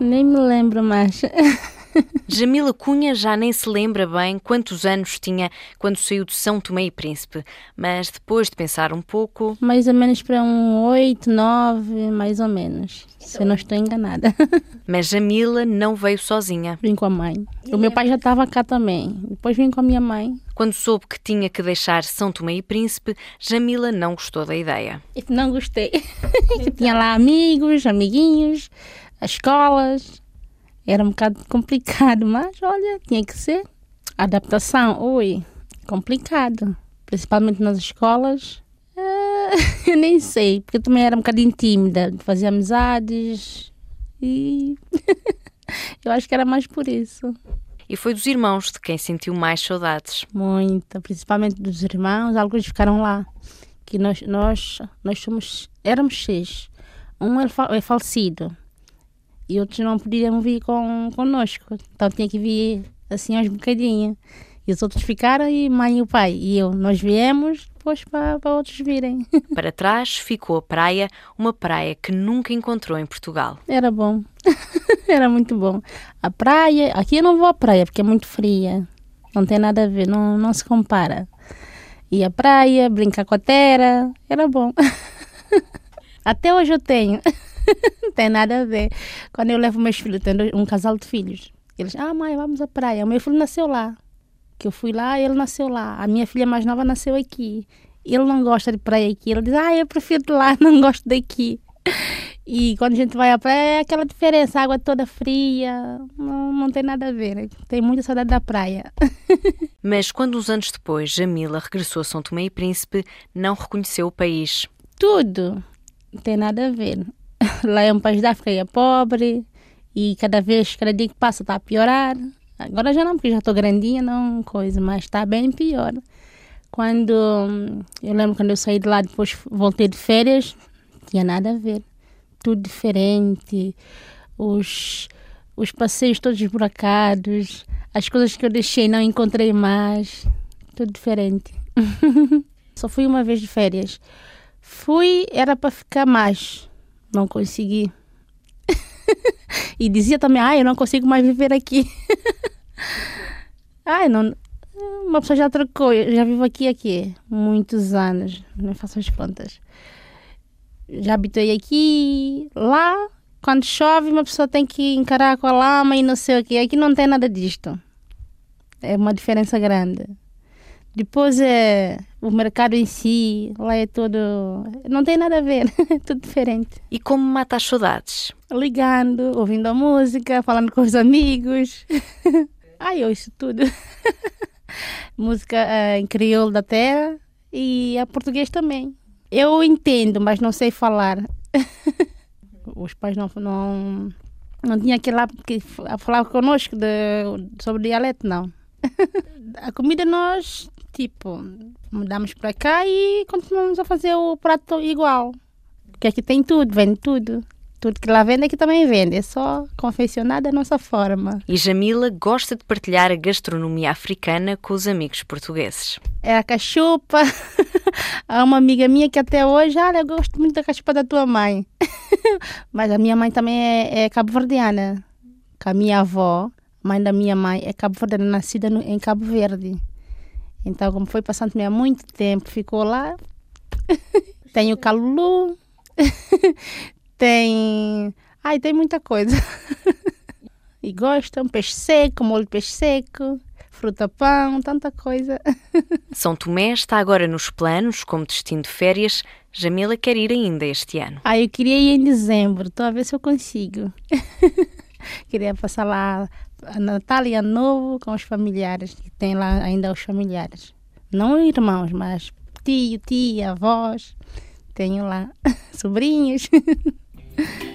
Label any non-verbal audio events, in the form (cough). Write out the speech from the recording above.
nem me lembro mais. (laughs) Jamila Cunha já nem se lembra bem quantos anos tinha quando saiu de São Tomé e Príncipe, mas depois de pensar um pouco. Mais ou menos para um oito, nove, mais ou menos. Se eu não estou enganada. (laughs) Mas Jamila não veio sozinha. Vim com a mãe. O meu pai já estava cá também. Depois vim com a minha mãe. Quando soube que tinha que deixar São Tomé e Príncipe, Jamila não gostou da ideia. Não gostei. (laughs) Tinha lá amigos, amiguinhos, as escolas. Era um bocado complicado, (laughs) mas olha, tinha que ser. A adaptação, ui, complicado. Principalmente nas escolas. É, (laughs) eu nem sei, porque eu também era um bocadinho tímida, fazia amizades e (laughs) eu acho que era mais por isso. E foi dos irmãos de quem sentiu mais saudades. Muita, principalmente dos irmãos, alguns ficaram lá. Que nós, nós, nós somos, éramos seis. Um é falecido e outros não podiam vir com, conosco. Então tinha que vir assim aos bocadinhos. E os outros ficaram e mãe e o pai. E eu, nós viemos depois para, para outros virem. (laughs) Para trás ficou a praia, uma praia que nunca encontrou em Portugal. Era bom. (laughs) Era muito bom. A praia, aqui eu não vou à praia porque é muito fria. Não tem nada a ver, não, não se compara. E a praia, brincar com a terra, era bom. (laughs) Até hoje eu tenho. (laughs) não tem nada a ver. Quando eu levo meus filhos, tenho um casal de filhos. Eles, ah, mãe, vamos à praia. O meu filho nasceu lá. Que eu fui lá, ele nasceu lá. A minha filha mais nova nasceu aqui. Ele não gosta de praia aqui. Ele diz, ah, eu prefiro de lá, (laughs) não gosto daqui. E quando a gente vai à praia, é aquela diferença, a água toda fria, não, não tem nada a ver. Tem muita saudade da praia. (laughs) Mas quando uns anos depois Jamila regressou a São Tomé e Príncipe, não reconheceu o país. Tudo. Não tem nada a ver. Lá é um país da África e é pobre. E cada vez, cada dia que passa, está a piorar. Agora já não, porque já estou grandinha, não coisa, mas está bem pior. Quando eu lembro quando eu saí de lá, depois voltei de férias, tinha nada a ver. Tudo diferente. Os, os passeios todos esburacados. As coisas que eu deixei não encontrei mais. Tudo diferente. (laughs) Só fui uma vez de férias. Fui, era para ficar mais não consegui. (laughs) e dizia também, ah, eu não consigo mais viver aqui. (laughs) ai, não, uma pessoa já trocou, eu já vivo aqui aqui muitos anos, não faço as contas. Já habitei aqui, lá, quando chove, uma pessoa tem que encarar com a lama e não sei o que. Aqui não tem nada disto. É uma diferença grande. Depois é o mercado em si, lá é todo. Não tem nada a ver, (laughs) é tudo diferente. E como mata as saudades? Ligando, ouvindo a música, falando com os amigos. (laughs) Ai, eu ouço tudo. (laughs) música uh, em crioulo da terra e a português também. Eu entendo, mas não sei falar. os pais não, não, não tinham aquele lá que falar conosco de, sobre dialeto, não. a comida nós tipo, mudamos para cá e continuamos a fazer o prato igual. Porque aqui tem tudo, vende tudo. Tudo que lá vende aqui também vende, é só confeccionar da nossa forma. E Jamila gosta de partilhar a gastronomia africana com os amigos portugueses. É a cachupa. (laughs) Há uma amiga minha que até hoje, olha, eu gosto muito da cachupa da tua mãe. (laughs) Mas a minha mãe também é, é cabo-verdiana. A minha avó, mãe da minha mãe, é cabo-verdiana, nascida no, em Cabo Verde. Então, como foi passando-me há muito tempo, ficou lá. (laughs) tem o calulu, (laughs) tem. Ai, tem muita coisa. (laughs) e gostam, peixe seco, molho de peixe seco, fruta-pão, tanta coisa. São Tomé está agora nos planos como destino de férias. Jamila quer ir ainda este ano. Ah, eu queria ir em dezembro, estou a ver se eu consigo. queria passar lá Natal Novo com os familiares, que tem lá ainda os familiares. Não irmãos, mas tio, tia, avós. Tenho lá (laughs) sobrinhos. (laughs)